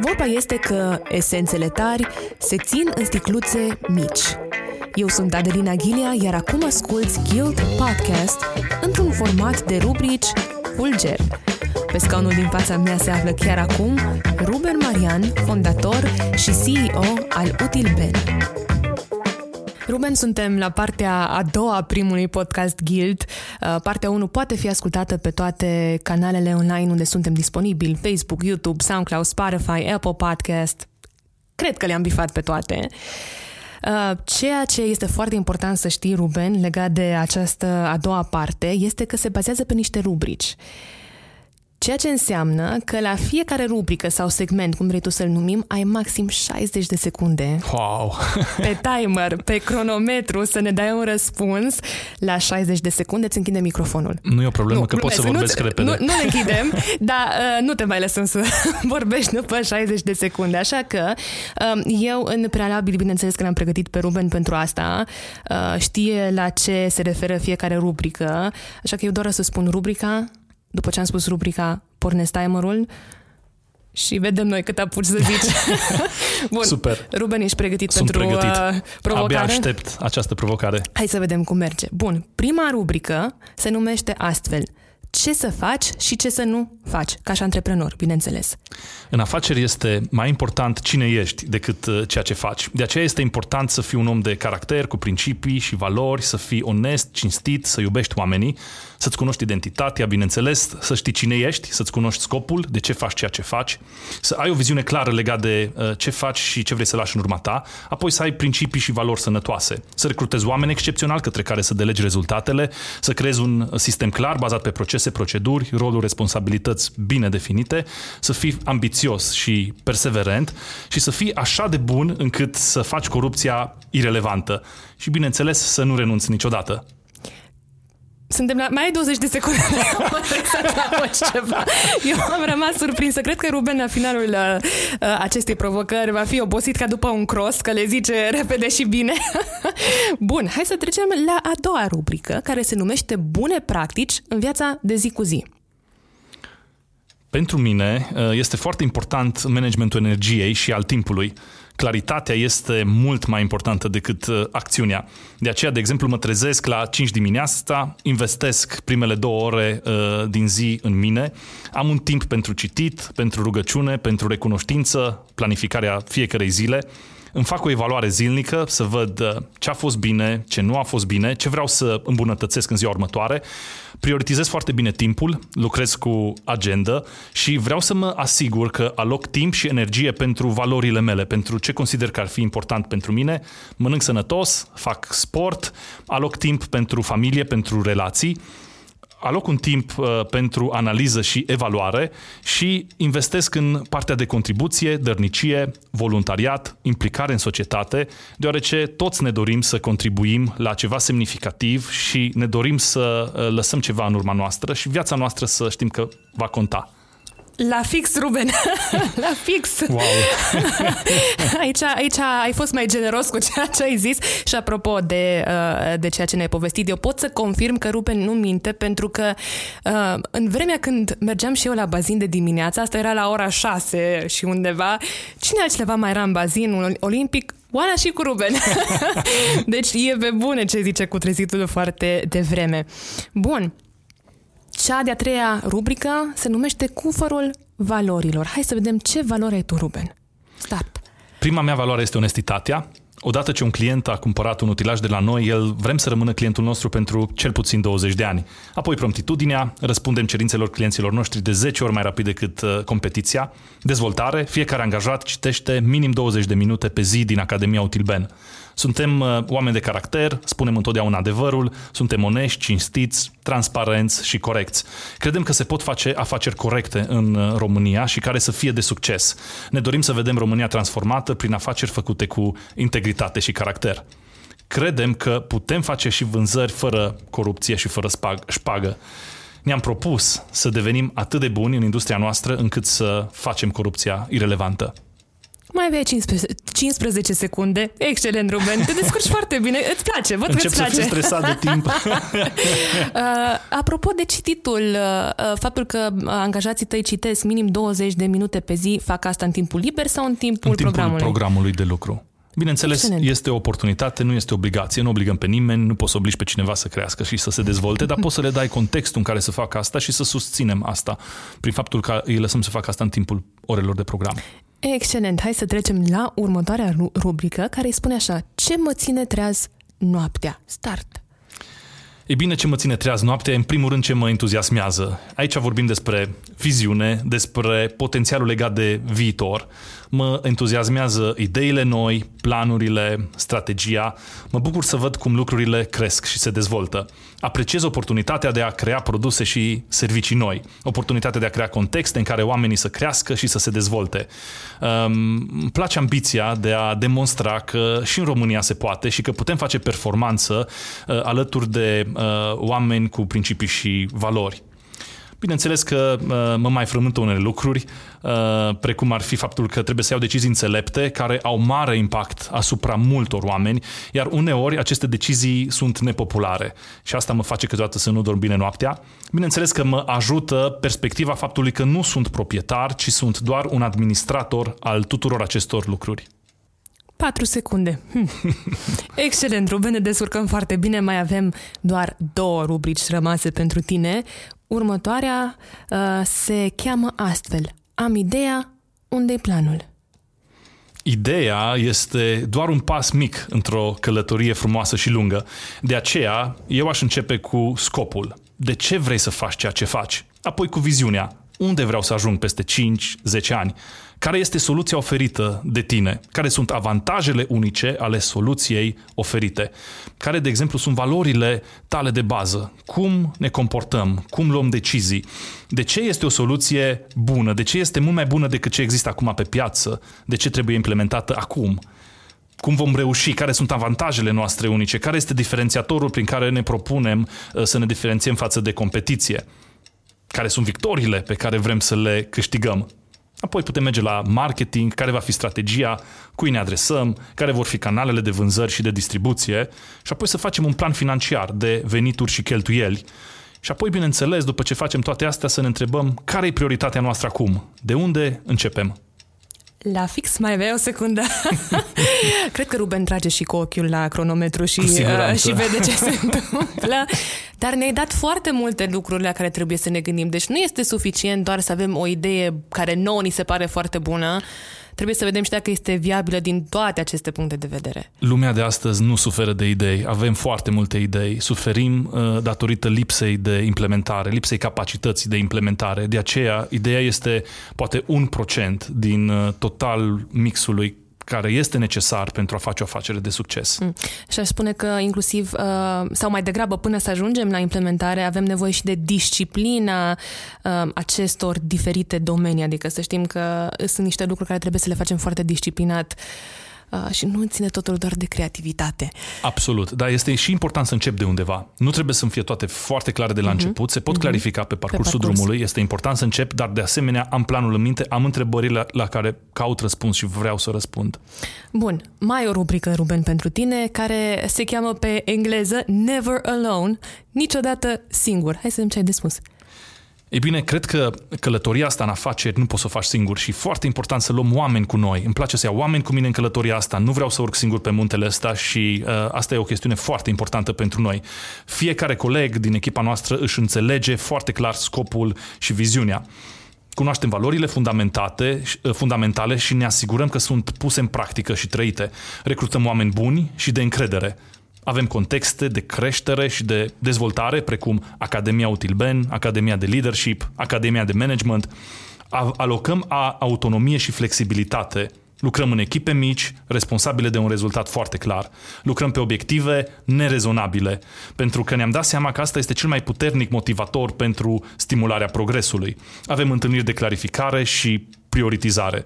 Vorba este că esențele tari se țin în sticluțe mici. Eu sunt Adelina Ghilia, iar acum asculți Guild Podcast într-un format de rubrici Fulger. Pe scaunul din fața mea se află chiar acum Ruben Marian, fondator și CEO al Util Ben. Ruben, suntem la partea a doua a primului podcast Guild. Uh, Partea 1 poate fi ascultată pe toate canalele online unde suntem disponibili, Facebook, YouTube, SoundCloud, Spotify, Apple Podcast. Cred că le-am bifat pe toate. Uh, Ceea ce este foarte important să știi, Ruben, legat de această a doua parte, este că se bazează pe niște rubrici. Ceea ce înseamnă că la fiecare rubrică sau segment, cum vrei tu să-l numim, ai maxim 60 de secunde Wow! pe timer, pe cronometru, să ne dai un răspuns. La 60 de secunde îți închide microfonul. Nu e o problemă că pot să glumesc, vorbesc nu, repede. Nu, nu ne închidem, dar uh, nu te mai lăsăm să vorbești după 60 de secunde. Așa că um, eu, în prealabil, bineînțeles că l-am pregătit pe Ruben pentru asta, uh, știe la ce se referă fiecare rubrică, așa că eu doar o să spun rubrica, după ce am spus rubrica, pornesc timerul și vedem noi cât apuci să zici. Bun, Super. Ruben, ești pregătit Sunt pentru pregătit. Uh, provocare? Abia aștept această provocare. Hai să vedem cum merge. Bun, prima rubrică se numește astfel. Ce să faci și ce să nu faci, ca și antreprenor, bineînțeles. În afaceri este mai important cine ești decât uh, ceea ce faci. De aceea este important să fii un om de caracter, cu principii și valori, să fii onest, cinstit, să iubești oamenii, să-ți cunoști identitatea, bineînțeles, să știi cine ești, să-ți cunoști scopul, de ce faci ceea ce faci, să ai o viziune clară legat de uh, ce faci și ce vrei să lași în urma ta, apoi să ai principii și valori sănătoase, să recrutezi oameni excepționali către care să delegi rezultatele, să creezi un sistem clar bazat pe procese, proceduri, roluri, responsabilități bine definite, să fii ambițios și perseverent și să fii așa de bun încât să faci corupția irelevantă și, bineînțeles, să nu renunți niciodată. Suntem la... Mai ai 20 de secunde. Mă trebuie să faci ceva. Eu am rămas surprinsă. Cred că Ruben, la finalul uh, uh, acestei provocări, va fi obosit ca după un cross, că le zice repede și bine. Bun, hai să trecem la a doua rubrică, care se numește Bune practici în viața de zi cu zi. Pentru mine uh, este foarte important managementul energiei și al timpului. Claritatea este mult mai importantă decât uh, acțiunea. De aceea, de exemplu, mă trezesc la 5 dimineața, investesc primele două ore uh, din zi în mine, am un timp pentru citit, pentru rugăciune, pentru recunoștință, planificarea fiecarei zile, îmi fac o evaluare zilnică să văd uh, ce a fost bine, ce nu a fost bine, ce vreau să îmbunătățesc în ziua următoare. Prioritizez foarte bine timpul, lucrez cu agenda și vreau să mă asigur că aloc timp și energie pentru valorile mele, pentru ce consider că ar fi important pentru mine. Mănânc sănătos, fac sport, aloc timp pentru familie, pentru relații aloc un timp uh, pentru analiză și evaluare și investesc în partea de contribuție, dărnicie, voluntariat, implicare în societate, deoarece toți ne dorim să contribuim la ceva semnificativ și ne dorim să uh, lăsăm ceva în urma noastră și viața noastră să știm că va conta. La fix, Ruben. la fix. Wow! aici, aici ai fost mai generos cu ceea ce ai zis și apropo de, uh, de ceea ce ne-ai povestit, eu pot să confirm că Ruben nu minte pentru că uh, în vremea când mergeam și eu la bazin de dimineața, asta era la ora 6 și undeva, cine altcineva mai era în bazin olimpic? Oana și cu Ruben. deci e pe bune ce zice cu trezitul foarte devreme. Bun, cea de-a treia rubrică se numește Cufărul valorilor. Hai să vedem ce valori ai tu, Ruben. Start. Prima mea valoare este onestitatea. Odată ce un client a cumpărat un utilaj de la noi, el vrem să rămână clientul nostru pentru cel puțin 20 de ani. Apoi promptitudinea, răspundem cerințelor clienților noștri de 10 ori mai rapid decât uh, competiția. Dezvoltare, fiecare angajat citește minim 20 de minute pe zi din Academia Utilben. Suntem uh, oameni de caracter, spunem întotdeauna adevărul, suntem onești, cinstiți, transparenți și corecți. Credem că se pot face afaceri corecte în uh, România și care să fie de succes. Ne dorim să vedem România transformată prin afaceri făcute cu integritate și caracter. Credem că putem face și vânzări fără corupție și fără spag- șpagă. Ne-am propus să devenim atât de buni în industria noastră încât să facem corupția irelevantă. Mai Mai aveai 15, 15 secunde. Excelent, Ruben. Te descurci foarte bine. Îți place, văd Încep că îți place. să fiu stresat de timp. Uh, apropo de cititul, uh, uh, faptul că angajații tăi citesc minim 20 de minute pe zi, fac asta în timpul liber sau în timpul, în timpul programului? programului de lucru. Bineînțeles, Excelent. este o oportunitate, nu este obligație, nu obligăm pe nimeni, nu poți să obligi pe cineva să crească și să se dezvolte, dar poți să le dai contextul în care să facă asta și să susținem asta prin faptul că îi lăsăm să facă asta în timpul orelor de program. Excelent. Hai să trecem la următoarea ru- rubrică care îi spune așa. Ce mă ține treaz noaptea? Start. E bine ce mă ține treaz noaptea, în primul rând ce mă entuziasmează. Aici vorbim despre viziune, despre potențialul legat de viitor. Mă entuziasmează ideile noi, planurile, strategia. Mă bucur să văd cum lucrurile cresc și se dezvoltă. Apreciez oportunitatea de a crea produse și servicii noi. Oportunitatea de a crea contexte în care oamenii să crească și să se dezvolte. Um, îmi place ambiția de a demonstra că și în România se poate și că putem face performanță uh, alături de uh, oameni cu principii și valori. Bineînțeles că uh, mă mai frământă unele lucruri, uh, precum ar fi faptul că trebuie să iau decizii înțelepte care au mare impact asupra multor oameni, iar uneori aceste decizii sunt nepopulare și asta mă face câteodată să nu dorm bine noaptea. Bineînțeles că mă ajută perspectiva faptului că nu sunt proprietar, ci sunt doar un administrator al tuturor acestor lucruri. 4 secunde. Hm. Excelent, Ruben, ne descurcăm foarte bine. Mai avem doar două rubrici rămase pentru tine. Următoarea uh, se cheamă astfel. Am ideea, unde-i planul? Ideea este doar un pas mic într-o călătorie frumoasă și lungă. De aceea, eu aș începe cu scopul. De ce vrei să faci ceea ce faci? Apoi cu viziunea. Unde vreau să ajung peste 5-10 ani? Care este soluția oferită de tine? Care sunt avantajele unice ale soluției oferite? Care, de exemplu, sunt valorile tale de bază? Cum ne comportăm? Cum luăm decizii? De ce este o soluție bună? De ce este mult mai bună decât ce există acum pe piață? De ce trebuie implementată acum? cum vom reuși, care sunt avantajele noastre unice, care este diferențiatorul prin care ne propunem uh, să ne diferențiem față de competiție, care sunt victoriile pe care vrem să le câștigăm. Apoi putem merge la marketing, care va fi strategia, cui ne adresăm, care vor fi canalele de vânzări și de distribuție și apoi să facem un plan financiar de venituri și cheltuieli. Și apoi, bineînțeles, după ce facem toate astea, să ne întrebăm care e prioritatea noastră acum, de unde începem. La fix mai avea o secundă. Cred că Ruben trage și cu ochiul la cronometru și, Cu uh, siguranță. și vede ce se întâmplă. Dar ne-ai dat foarte multe lucruri la care trebuie să ne gândim. Deci nu este suficient doar să avem o idee care nouă ni se pare foarte bună. Trebuie să vedem și dacă este viabilă din toate aceste puncte de vedere. Lumea de astăzi nu suferă de idei, avem foarte multe idei, suferim uh, datorită lipsei de implementare, lipsei capacității de implementare. De aceea, ideea este poate un procent din uh, total mixului care este necesar pentru a face o afacere de succes. Mm. Și aș spune că inclusiv, uh, sau mai degrabă până să ajungem la implementare, avem nevoie și de disciplina uh, acestor diferite domenii, adică să știm că sunt niște lucruri care trebuie să le facem foarte disciplinat uh, și nu ține totul doar de creativitate. Absolut, dar este și important să încep de undeva. Nu trebuie să fie toate foarte clare de la uh-huh. început, se pot uh-huh. clarifica pe parcursul pe parcurs. drumului, este important să încep, dar de asemenea am planul în minte, am întrebările la, la care caut răspuns și vreau să răspund. Bun, mai o rubrică, Ruben, pentru tine, care se cheamă pe engleză Never Alone, niciodată singur. Hai să vedem ce ai de spus. Ei bine, cred că călătoria asta în afaceri nu poți să o faci singur și e foarte important să luăm oameni cu noi. Îmi place să iau oameni cu mine în călătoria asta, nu vreau să urc singur pe muntele ăsta și uh, asta e o chestiune foarte importantă pentru noi. Fiecare coleg din echipa noastră își înțelege foarte clar scopul și viziunea. Cunoaștem valorile fundamentate, fundamentale și ne asigurăm că sunt puse în practică și trăite. Recrutăm oameni buni și de încredere. Avem contexte de creștere și de dezvoltare, precum Academia Utilben, Academia de Leadership, Academia de Management. Alocăm a autonomie și flexibilitate. Lucrăm în echipe mici, responsabile de un rezultat foarte clar. Lucrăm pe obiective nerezonabile, pentru că ne-am dat seama că asta este cel mai puternic motivator pentru stimularea progresului. Avem întâlniri de clarificare și prioritizare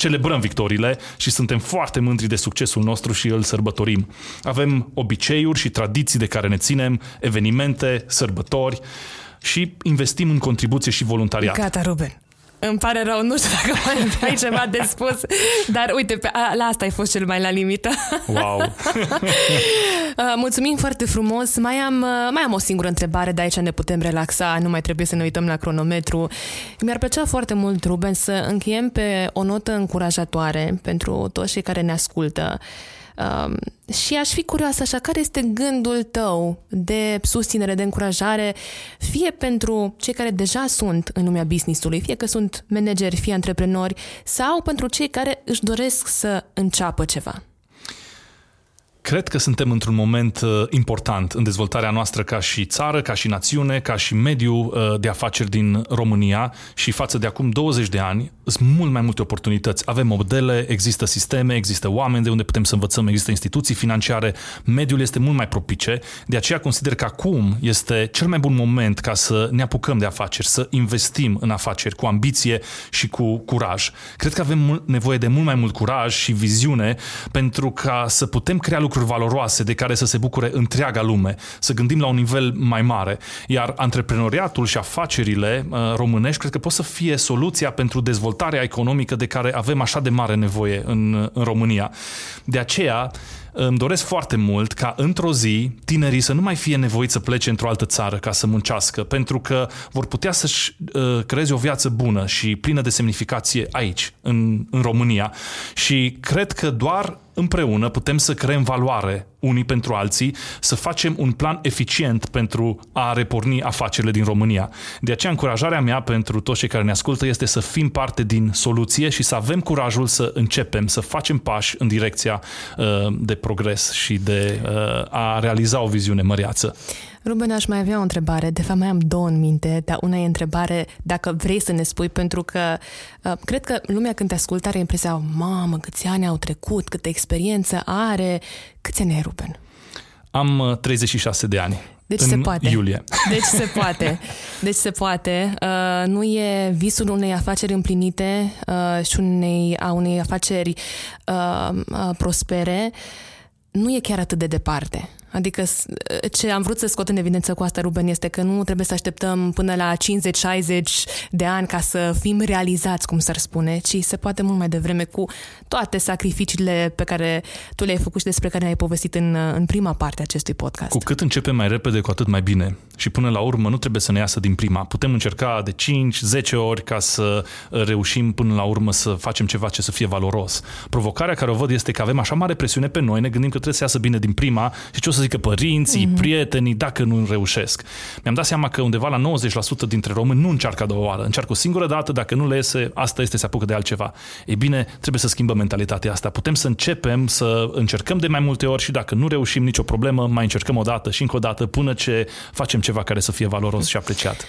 celebrăm victoriile și suntem foarte mândri de succesul nostru și îl sărbătorim. Avem obiceiuri și tradiții de care ne ținem, evenimente, sărbători și investim în contribuție și voluntariat. Gata, Ruben. Îmi pare rău, nu știu dacă mai ai ceva de spus, dar uite, pe, a, la asta ai fost cel mai la limită. Wow! Mulțumim foarte frumos. Mai am, mai am o singură întrebare, de aici ne putem relaxa, nu mai trebuie să ne uităm la cronometru. Mi-ar plăcea foarte mult, Ruben, să încheiem pe o notă încurajatoare pentru toți cei care ne ascultă. Um, și aș fi curioasă așa, care este gândul tău de susținere, de încurajare, fie pentru cei care deja sunt în lumea business-ului, fie că sunt manageri, fie antreprenori, sau pentru cei care își doresc să înceapă ceva? Cred că suntem într-un moment uh, important în dezvoltarea noastră ca și țară, ca și națiune, ca și mediu uh, de afaceri din România și față de acum 20 de ani sunt mult mai multe oportunități. Avem modele, există sisteme, există oameni de unde putem să învățăm, există instituții financiare, mediul este mult mai propice, de aceea consider că acum este cel mai bun moment ca să ne apucăm de afaceri, să investim în afaceri cu ambiție și cu curaj. Cred că avem nevoie de mult mai mult curaj și viziune pentru ca să putem crea lucruri valoroase de care să se bucure întreaga lume, să gândim la un nivel mai mare. Iar antreprenoriatul și afacerile uh, românești cred că pot să fie soluția pentru dezvoltarea economică de care avem așa de mare nevoie în, în România. De aceea, îmi doresc foarte mult ca într-o zi tinerii să nu mai fie nevoiți să plece într-o altă țară ca să muncească, pentru că vor putea să-și uh, creeze o viață bună și plină de semnificație aici, în, în România. Și cred că doar împreună putem să creăm valoare unii pentru alții, să facem un plan eficient pentru a reporni afacerile din România. De aceea, încurajarea mea pentru toți cei care ne ascultă este să fim parte din soluție și să avem curajul să începem, să facem pași în direcția uh, de progres și de uh, a realiza o viziune măreață. Ruben, aș mai avea o întrebare. De fapt, mai am două în minte, dar una e întrebare dacă vrei să ne spui, pentru că uh, cred că lumea când te ascultă are impresia, mamă, câți ani au trecut, câtă experiență are. Câți ani ai, Ruben? Am 36 uh, de ani. Deci în se poate. iulie. Deci se poate. Deci se poate. Uh, nu e visul unei afaceri împlinite uh, și unei, a unei afaceri uh, uh, prospere. Nu e chiar atât de departe. Adică ce am vrut să scot în evidență cu asta, Ruben, este că nu trebuie să așteptăm până la 50-60 de ani ca să fim realizați, cum s-ar spune, ci se poate mult mai devreme cu toate sacrificiile pe care tu le-ai făcut și despre care ne-ai povestit în, în prima parte a acestui podcast. Cu cât începem mai repede, cu atât mai bine. Și până la urmă nu trebuie să ne iasă din prima. Putem încerca de 5-10 ori ca să reușim până la urmă să facem ceva ce să fie valoros. Provocarea care o văd este că avem așa mare presiune pe noi, ne gândim că trebuie să iasă bine din prima și ce o să zică părinții, mm-hmm. prietenii, dacă nu reușesc. Mi-am dat seama că undeva la 90% dintre români nu încearcă a doua oară. Încearcă o singură dată, dacă nu le iese, asta este, se apucă de altceva. Ei bine, trebuie să schimbăm mentalitatea asta. Putem să începem să încercăm de mai multe ori și dacă nu reușim nicio problemă, mai încercăm o dată și încă o dată până ce facem ceva care să fie valoros și apreciat.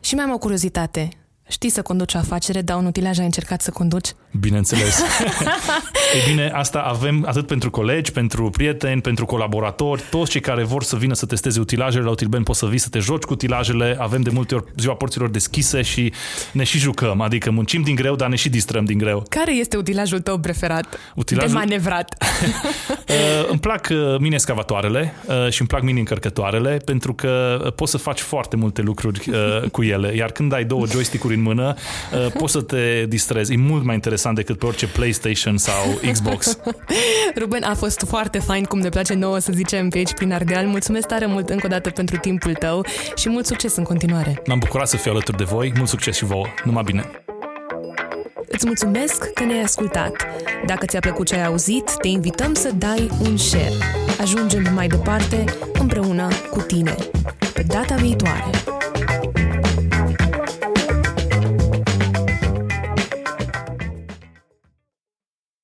Și mai am o curiozitate. Știi să conduci o afacere, dar un utilaj ai încercat să conduci? Bineînțeles. Ei bine, asta avem atât pentru colegi, pentru prieteni, pentru colaboratori, toți cei care vor să vină să testeze utilajele la Utilben poți să vii să te joci cu utilajele, avem de multe ori ziua porților deschise și ne și jucăm, adică muncim din greu, dar ne și distrăm din greu. Care este utilajul tău preferat? Utilajul... De manevrat. uh, îmi plac uh, mini excavatoarele uh, și îmi plac mini încărcătoarele pentru că uh, poți să faci foarte multe lucruri uh, cu ele, iar când ai două joystick-uri în mână, uh, poți să te distrezi. E mult mai interesant decât pe orice PlayStation sau Xbox. Ruben, a fost foarte fain, cum ne place nouă să zicem pe aici prin Ardeal. Mulțumesc tare mult încă o dată pentru timpul tău și mult succes în continuare. M-am bucurat să fiu alături de voi. Mult succes și vouă. Numai bine! Îți mulțumesc că ne-ai ascultat. Dacă ți-a plăcut ce ai auzit, te invităm să dai un share. Ajungem mai departe împreună cu tine. Pe data viitoare!